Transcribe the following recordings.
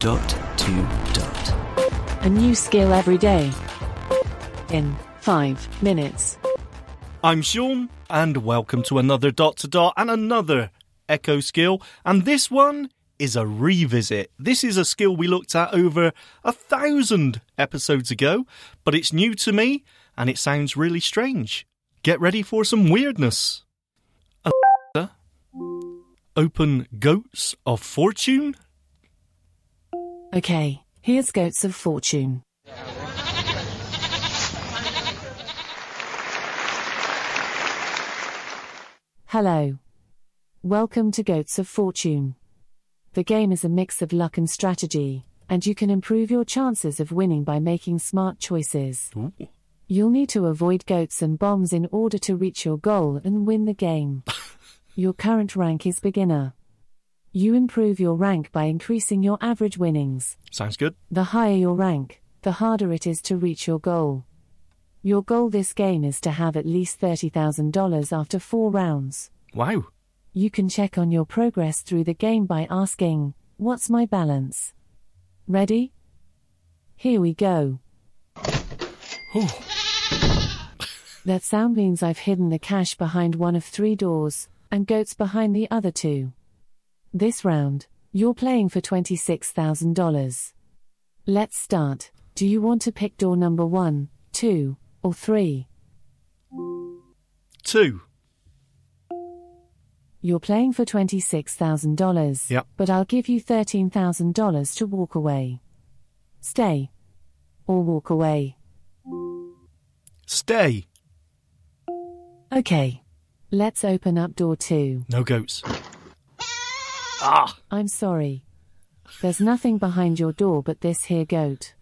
Dot to dot. A new skill every day. In five minutes. I'm Shaun, and welcome to another dot to dot and another echo skill. And this one is a revisit. This is a skill we looked at over a thousand episodes ago, but it's new to me and it sounds really strange. Get ready for some weirdness. Alexa, Open Goats of Fortune. Okay, here's Goats of Fortune. Hello. Welcome to Goats of Fortune. The game is a mix of luck and strategy, and you can improve your chances of winning by making smart choices. Ooh. You'll need to avoid goats and bombs in order to reach your goal and win the game. your current rank is beginner. You improve your rank by increasing your average winnings. Sounds good. The higher your rank, the harder it is to reach your goal. Your goal this game is to have at least $30,000 after four rounds. Wow. You can check on your progress through the game by asking, What's my balance? Ready? Here we go. Oh, That sound means I've hidden the cash behind one of three doors, and goats behind the other two. This round, you're playing for $26,000. Let's start. Do you want to pick door number one, two, or three? two. You're playing for $26,000. Yep. But I'll give you $13,000 to walk away. Stay. Or walk away. Stay. Okay. Let's open up door two. No goats. Ah, I'm sorry. There's nothing behind your door but this here goat.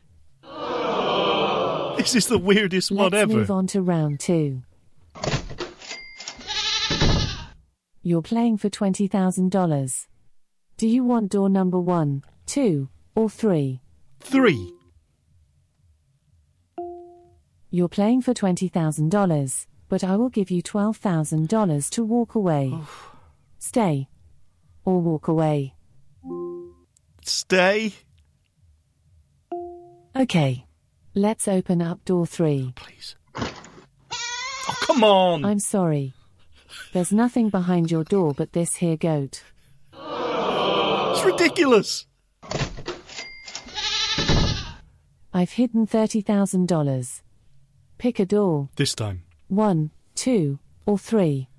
this is the weirdest one Let's ever. move on to round two. You're playing for $20,000. Do you want door number one, two, or three? Three. You're playing for $20,000, but I will give you $12,000 to walk away. Stay. Or walk away. Stay. Okay. Let's open up door three. Please. Oh, come on. I'm sorry. There's nothing behind your door but this here goat. It's ridiculous. I've hidden $30,000. Pick a door. This time. One, two, or three.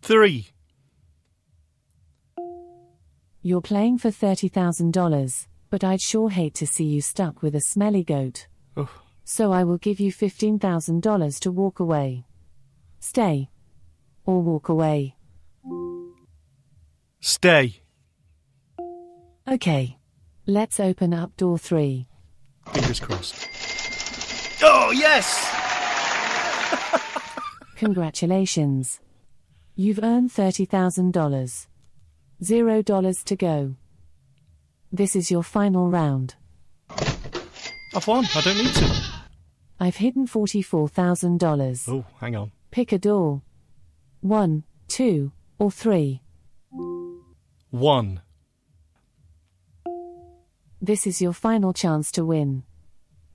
Three. You're playing for $30,000, but I'd sure hate to see you stuck with a smelly goat. So I will give you $15,000 to walk away. Stay. Or walk away. Stay. Okay. Let's open up door three. Fingers crossed. Oh, yes! Congratulations. You've earned $30,000. Zero dollars to go. This is your final round. I've won. I don't need to. I've hidden $44,000. Oh, hang on. Pick a door. One, two, or three. One. This is your final chance to win.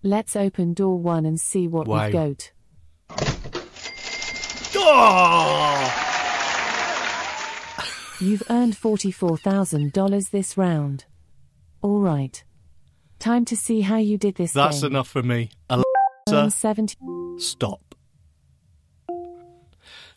Let's open door one and see what Wow. we've got. Oh! You've earned $44,000 this round. All right. Time to see how you did this That's game. enough for me. Alexa, 70 stop.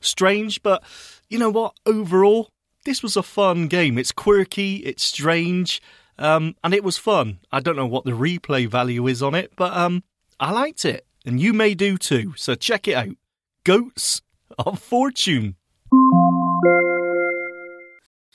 Strange, but you know what? Overall, this was a fun game. It's quirky, it's strange, um, and it was fun. I don't know what the replay value is on it, but um, I liked it, and you may do too. So check it out. Goats of Fortune.